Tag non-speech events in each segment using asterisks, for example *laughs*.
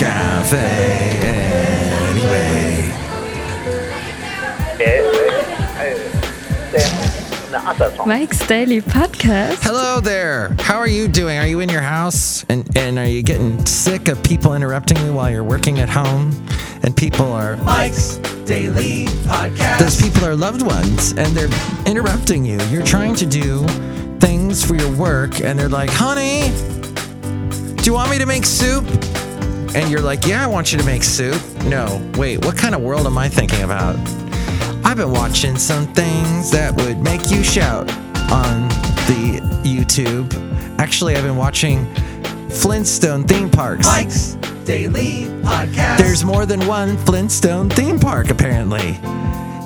cafe anyway. Mike's Daily Podcast. Hello there. How are you doing? Are you in your house and, and are you getting sick of people interrupting you while you're working at home? And people are Mike's Daily Podcast. those people are loved ones and they're interrupting you. You're trying to do things for your work and they're like, honey, do you want me to make soup? And you're like, yeah, I want you to make soup. No, wait, what kind of world am I thinking about? I've been watching some things that would make you shout on the YouTube. Actually, I've been watching Flintstone theme parks. Mike's Daily Podcast. There's more than one Flintstone theme park, apparently.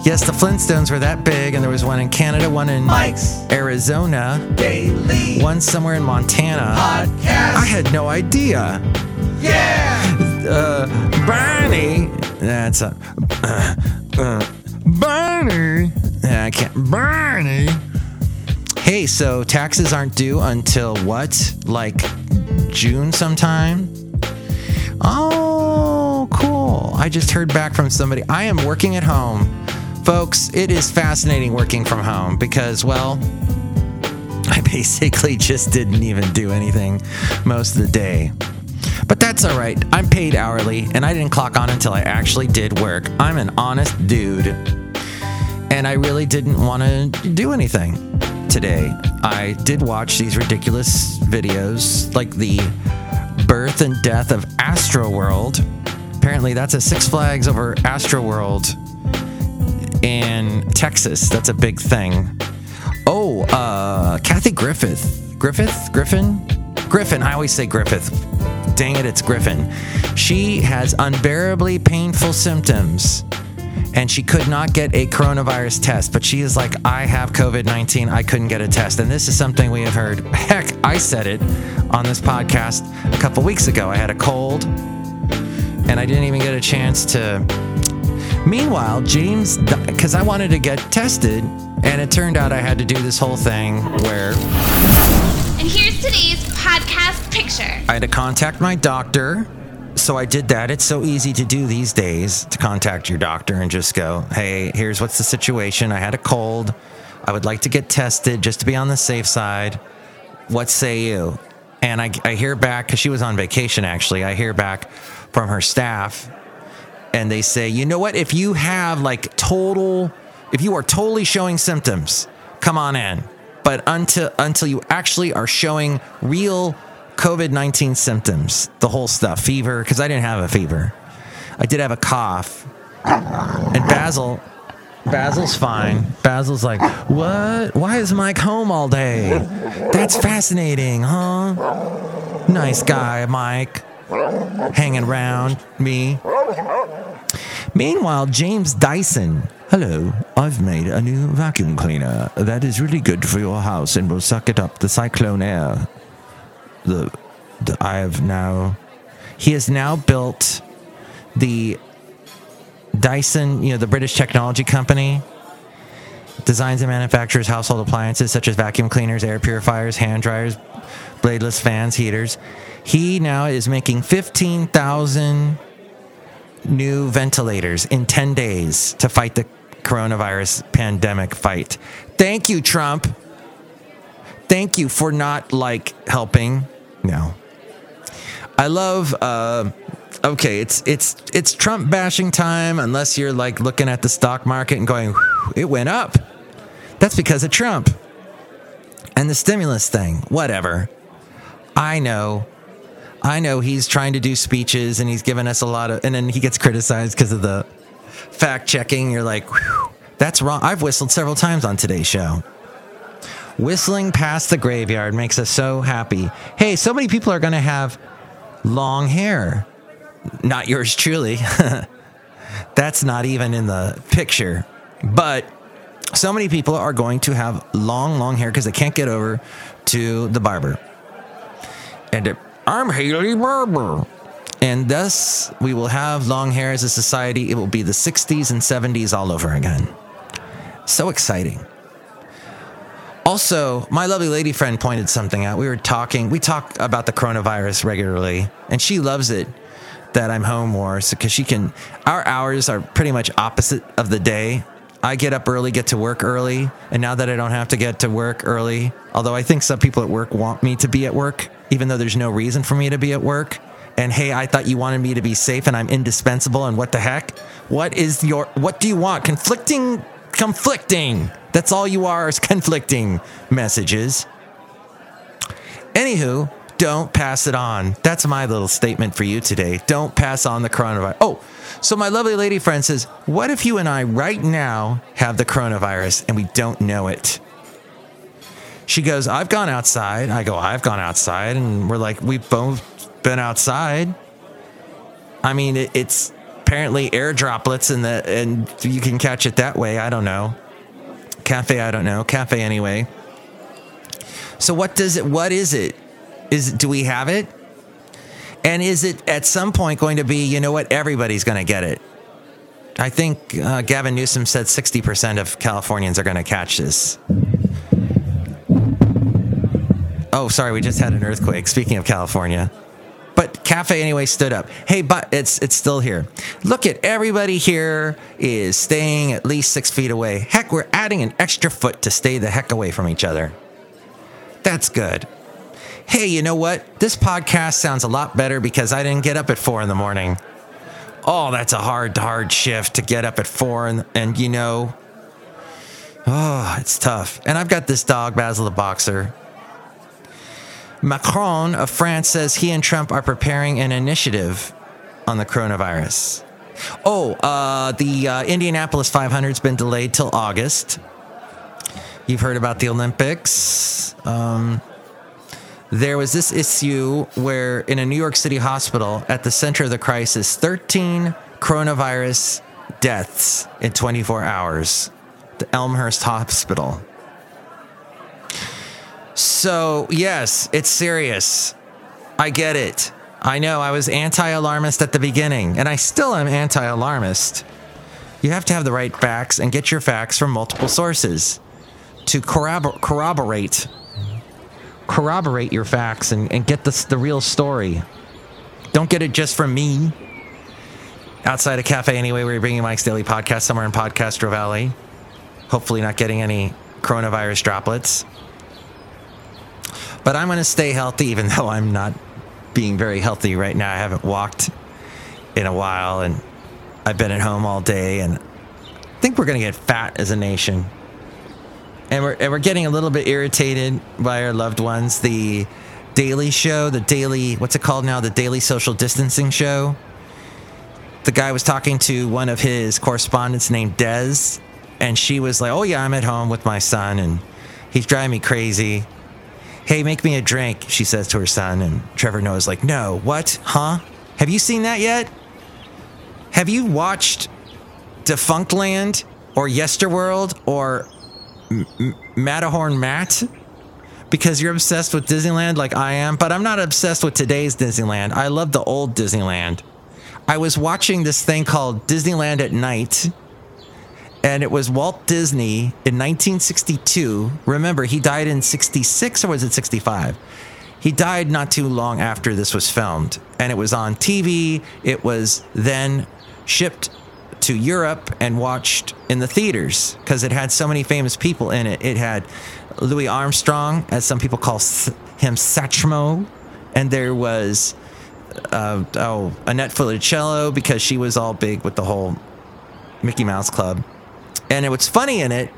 Yes, the Flintstones were that big, and there was one in Canada, one in Mike's Arizona, Daily one somewhere in Montana. Podcast. I had no idea. Yeah. Uh. That's a. Uh, uh, Barney. I can't. Barney. Hey, so taxes aren't due until what? Like June sometime? Oh, cool. I just heard back from somebody. I am working at home. Folks, it is fascinating working from home because, well, I basically just didn't even do anything most of the day. But that's all right. I'm paid hourly and I didn't clock on until I actually did work. I'm an honest dude. And I really didn't want to do anything today. I did watch these ridiculous videos like the birth and death of Astro World. Apparently, that's a Six Flags over Astro World in Texas. That's a big thing. Oh, uh, Kathy Griffith. Griffith? Griffin? Griffin. I always say Griffith. Dang it, it's Griffin. She has unbearably painful symptoms and she could not get a coronavirus test. But she is like, I have COVID 19. I couldn't get a test. And this is something we have heard. *laughs* Heck, I said it on this podcast a couple weeks ago. I had a cold and I didn't even get a chance to. Meanwhile, James, because I wanted to get tested, and it turned out I had to do this whole thing where And here's today's podcast picture. I had to contact my doctor. So I did that. It's so easy to do these days to contact your doctor and just go, hey, here's what's the situation. I had a cold. I would like to get tested just to be on the safe side. What say you? And I, I hear back, because she was on vacation actually, I hear back from her staff and they say, you know what? If you have like total, if you are totally showing symptoms, come on in. But until until you actually are showing real COVID nineteen symptoms, the whole stuff, fever, because I didn't have a fever, I did have a cough, and Basil. Basil's fine. Basil's like, what? Why is Mike home all day? That's fascinating, huh? Nice guy, Mike. Hanging around me. Meanwhile, James Dyson. Hello, I've made a new vacuum cleaner that is really good for your house and will suck it up the cyclone air. The, the I have now. He has now built the Dyson, you know, the British technology company. Designs and manufactures household appliances such as vacuum cleaners, air purifiers, hand dryers, bladeless fans, heaters. He now is making 15,000 new ventilators in 10 days to fight the coronavirus pandemic fight. Thank you, Trump. Thank you for not like helping. No. I love uh okay, it's it's it's Trump bashing time unless you're like looking at the stock market and going, it went up. That's because of Trump. And the stimulus thing, whatever. I know I know he's trying to do speeches and he's given us a lot of, and then he gets criticized because of the fact checking. You're like, that's wrong. I've whistled several times on today's show. Whistling past the graveyard makes us so happy. Hey, so many people are going to have long hair. Not yours truly. *laughs* that's not even in the picture. But so many people are going to have long, long hair because they can't get over to the barber. And it, I'm Haley Barber. And thus, we will have long hair as a society. It will be the 60s and 70s all over again. So exciting. Also, my lovely lady friend pointed something out. We were talking, we talk about the coronavirus regularly, and she loves it. that I'm home more because she can. Our hours are pretty much opposite of the day. I get up early, get to work early, and now that I don't have to get to work early, although I think some people at work want me to be at work, even though there's no reason for me to be at work. And hey, I thought you wanted me to be safe and I'm indispensable and what the heck? What is your what do you want? Conflicting conflicting. That's all you are is *laughs* conflicting messages. Anywho, don't pass it on. That's my little statement for you today. Don't pass on the coronavirus. Oh, so my lovely lady friend says, What if you and I right now have the coronavirus and we don't know it? She goes, I've gone outside. I go, I've gone outside. And we're like, We've both been outside. I mean, it, it's apparently air droplets and the and you can catch it that way. I don't know. Cafe, I don't know. Cafe anyway. So what does it what is it? Is do we have it? And is it at some point going to be, you know what, everybody's going to get it? I think uh, Gavin Newsom said 60% of Californians are going to catch this. Oh, sorry, we just had an earthquake. Speaking of California. But Cafe anyway stood up. Hey, but it's it's still here. Look at everybody here is staying at least six feet away. Heck, we're adding an extra foot to stay the heck away from each other. That's good hey, you know what? This podcast sounds a lot better because I didn't get up at four in the morning. Oh, that's a hard, hard shift to get up at four. And, and you know, oh, it's tough. And I've got this dog, Basil the Boxer. Macron of France says he and Trump are preparing an initiative on the coronavirus. Oh, uh, the uh, Indianapolis 500 has been delayed till August. You've heard about the Olympics. Um, there was this issue where in a New York City hospital at the center of the crisis, 13 coronavirus deaths in 24 hours. The Elmhurst Hospital. So, yes, it's serious. I get it. I know I was anti alarmist at the beginning, and I still am anti alarmist. You have to have the right facts and get your facts from multiple sources to corrobor- corroborate corroborate your facts and, and get the, the real story. Don't get it just from me. Outside a cafe, anyway, where you're bringing Mike's Daily Podcast somewhere in Podcastro Valley. Hopefully, not getting any coronavirus droplets. But I'm going to stay healthy, even *laughs* though I'm not being very healthy right now. I haven't walked in a while, and I've been at home all day, and I think we're going to get fat as a nation and we're and we're getting a little bit irritated by our loved ones. The Daily Show, the daily what's it called now? The Daily Social Distancing Show. The guy was talking to one of his correspondents named Des, and she was like, "Oh yeah, I'm at home with my son, and he's driving me crazy." Hey, make me a drink, she says to her son, and Trevor Noah's like, "No, what? Huh? Have you seen that yet? Have you watched Defunctland or Yesterworld or M- Matterhorn Matt because you're obsessed with Disneyland like I am, but I'm not obsessed with today's Disneyland. I love the old Disneyland. I was watching this thing called Disneyland at Night, and it was Walt Disney in 1962. Remember, he died in 66 or was it 65? He died not too long after this was filmed, and it was on TV. It was then shipped to Europe and watched in the theaters because it had so many famous people in it. It had Louis Armstrong, as some people call him Satchmo, and there was uh, oh Annette Funicello because she was all big with the whole Mickey Mouse Club. And what's funny in it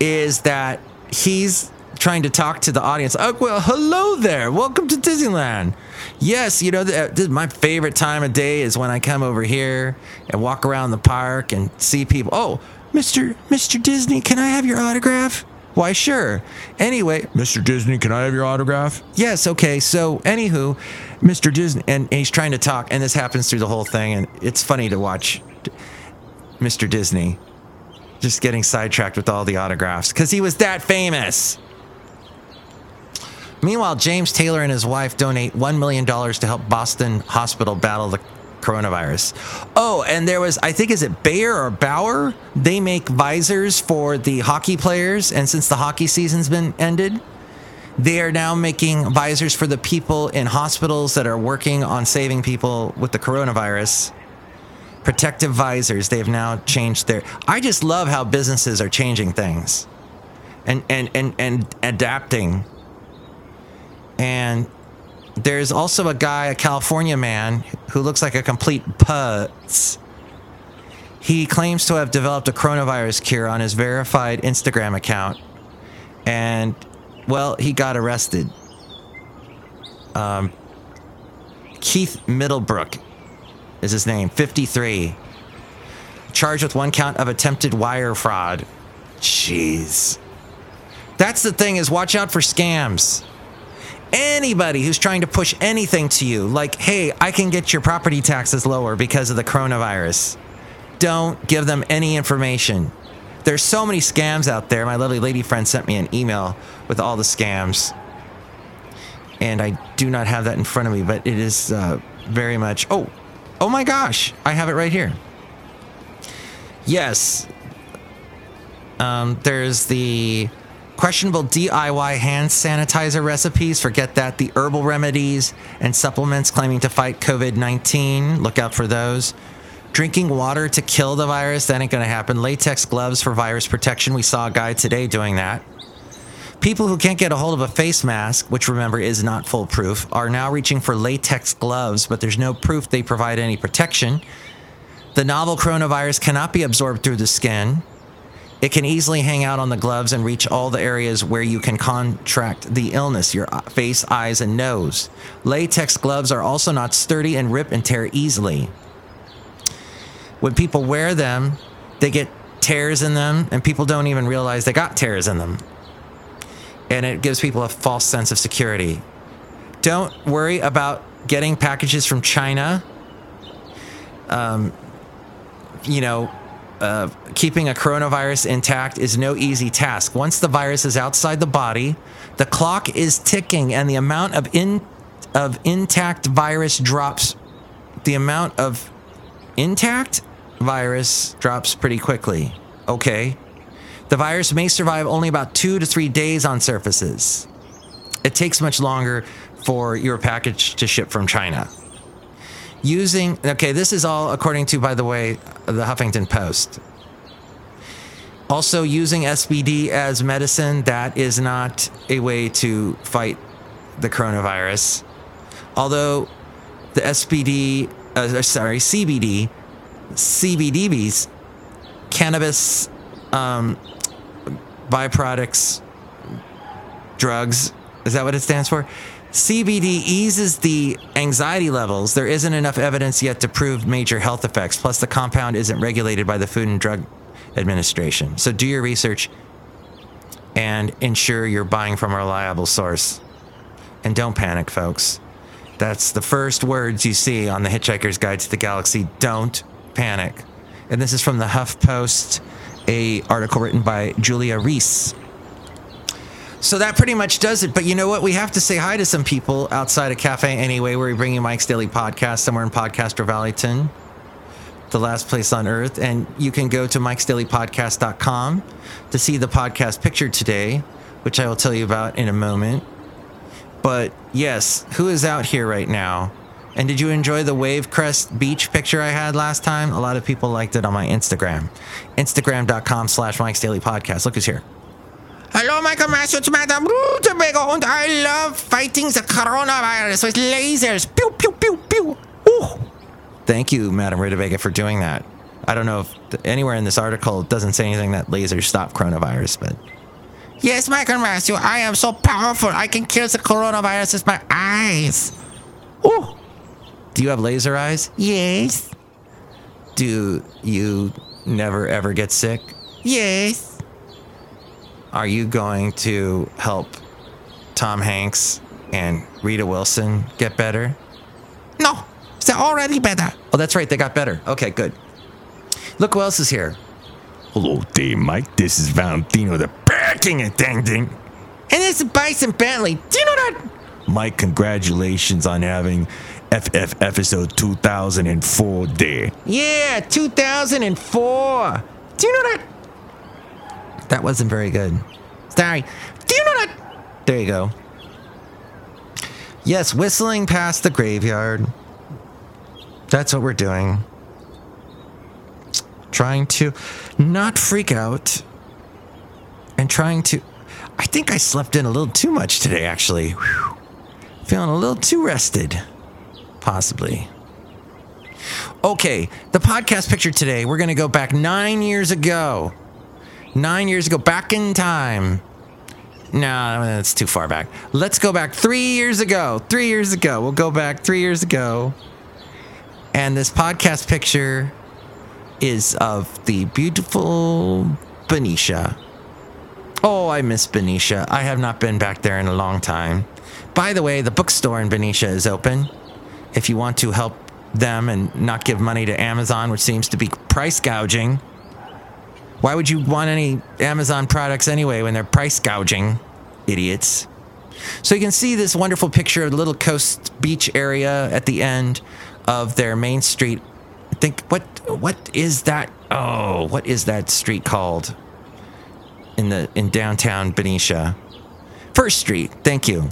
is that he's trying to talk to the audience. Oh, well, hello there. Welcome to Disneyland. Yes, you know, this my favorite time of day is when I come over here and walk around the park and see people. Oh, Mr. Mr. Disney, can I have your autograph? Why, sure. Anyway, Mr. Disney, can I have your autograph? Yes, okay. So, anywho, Mr. Disney, and, and he's trying to talk, and this happens through the whole thing, and it's funny to watch Mr. Disney just getting sidetracked with all the autographs because he was that famous. Meanwhile, James Taylor and his wife donate $1 million to help Boston Hospital battle the coronavirus. Oh, and there was, I think, is it Bayer or Bauer? They make visors for the hockey players. And since the hockey season's been ended, They are now making visors for the people in hospitals that are working on saving people with the coronavirus. Protective visors. They have now changed their. I just love how businesses are changing things and, and, and, and adapting. And there's also a guy, a California man, who looks like a complete putz. He claims to have developed a coronavirus cure on his verified Instagram account. And, well, he got arrested. Um, Keith Middlebrook is his name, 53. Charged with one count of attempted wire fraud. Jeez. That's the thing is watch out for scams. Anybody who's trying to push anything to you, like, hey, I can get your property taxes lower because of the coronavirus. Don't give them any information. There's so many scams out there. My lovely lady friend sent me an email with all the scams. And I do not have that in front of me, but it is uh, very much. Oh, oh my gosh, I have it right here. Yes. Um, there's the questionable DIY hand sanitizer recipes. Forget that. The herbal remedies and supplements claiming to fight COVID 19. Look out for those. Drinking water to kill the virus. That ain't going to happen. Latex gloves for virus protection. We saw a guy today doing that. People who can't get a hold of a face mask, which remember is not foolproof, are now reaching for latex gloves, but there's no proof they provide any protection. The novel coronavirus cannot be absorbed through the skin. It can easily hang out on the gloves and reach all the areas where you can contract the illness your uh, face, eyes, and nose. Latex gloves are also not sturdy and rip and tear easily. When people wear them, they get tears in them, and people don't even realize they got tears in them. And it gives people a false sense of security. Don't worry about getting packages from China. Um, you know, uh, keeping a coronavirus intact is no easy task. Once the virus is outside the body, the clock is ticking, and the amount of in of intact virus drops. The amount of intact virus drops pretty quickly. Okay, the virus may survive only about two to three days on surfaces. It takes much longer for your package to ship from China. Using okay this is all according to by the way the huffington post. Also using spd as medicine that is not a way to fight the coronavirus. Although the spd uh, sorry cbd cbdbs cannabis um, byproducts drugs is that what it stands for CBD eases the anxiety levels. There isn't enough evidence yet to prove major health effects. Plus, the compound isn't regulated by the Food and Drug Administration. So, do your research and ensure you're buying from a reliable source. And don't panic, folks. That's the first words you see on the Hitchhiker's Guide to the Galaxy. Don't panic. And this is from the HuffPost, a article written by Julia Reese. So that pretty much does it. But you know what? We have to say hi to some people outside a cafe anyway, where we bring you Mike's Daily Podcast somewhere in Podcaster Valleyton, the last place on earth. And you can go to mikesdailypodcast.com to see the podcast picture today, which I will tell you about in a moment. But yes, who is out here right now? And did you enjoy the wave crest beach picture I had last time? A lot of people liked it on my Instagram. Instagram.com slash Mike's Daily Podcast. Look who's here. Hello, Michael Master. It's Madame Rutabaga, and I love fighting the coronavirus with lasers. Pew, pew, pew, pew. Ooh. Thank you, Madame Rutabaga, for doing that. I don't know if anywhere in this article it doesn't say anything that lasers stop coronavirus, but. Yes, Michael Master, I am so powerful. I can kill the coronavirus with my eyes. Ooh. Do you have laser eyes? Yes. Do you never ever get sick? Yes. Are you going to help Tom Hanks and Rita Wilson get better? No, they're already better. Oh, that's right, they got better. Okay, good. Look who else is here. Hello there, Mike. This is Valentino the Packing Attendant. And this is Bison Bentley. Do you know that? Mike, congratulations on having FF episode 2004 there. Yeah, 2004. Do you know that? That wasn't very good. Sorry. Do you know that There you go. Yes, whistling past the graveyard. That's what we're doing. Trying to not freak out and trying to. I think I slept in a little too much today, actually. Whew. Feeling a little too rested. Possibly. Okay, the podcast picture today, we're going to go back nine years ago. Nine years ago, back in time. No, that's too far back. Let's go back three years ago. Three years ago. We'll go back three years ago. And this podcast picture is of the beautiful Benicia. Oh, I miss Benicia. I have not been back there in a long time. By the way, the bookstore in Benicia is open. If you want to help them and not give money to Amazon, which seems to be price gouging. Why would you want any Amazon products anyway when they're price gouging? Idiots. So you can see this wonderful picture of the little coast beach area at the end of their main street. I think what what is that? Oh, what is that street called? In the in downtown Benicia. First Street. Thank you.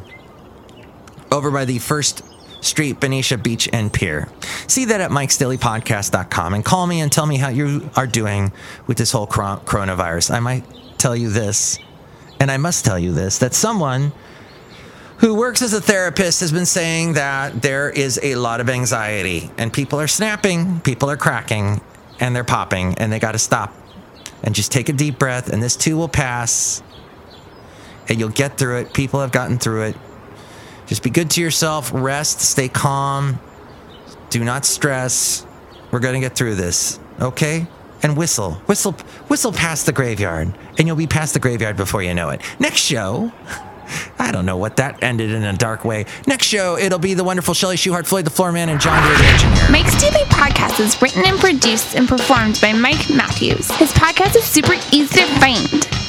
Over by the First Street, Benicia Beach, and Pier. See that at mikesdailypodcast.com and call me and tell me how you are doing with this whole coronavirus. I might tell you this, and I must tell you this, that someone who works as a therapist has been saying that there is a lot of anxiety and people are snapping, people are cracking, and they're popping, and they got to stop and just take a deep breath, and this too will pass, and you'll get through it. People have gotten through it. Just be good to yourself, rest, stay calm, do not stress. We're going to get through this, okay? And whistle, whistle, whistle past the graveyard, and you'll be past the graveyard before you know it. Next show. *laughs* I don't know what that ended in a dark way. Next show, it'll be the wonderful Shelly Shuhart, Floyd the Floor Man, and John Deere Engineer. Mike's Daily Podcast is written and produced and performed by Mike Matthews. His podcast is super easy to find.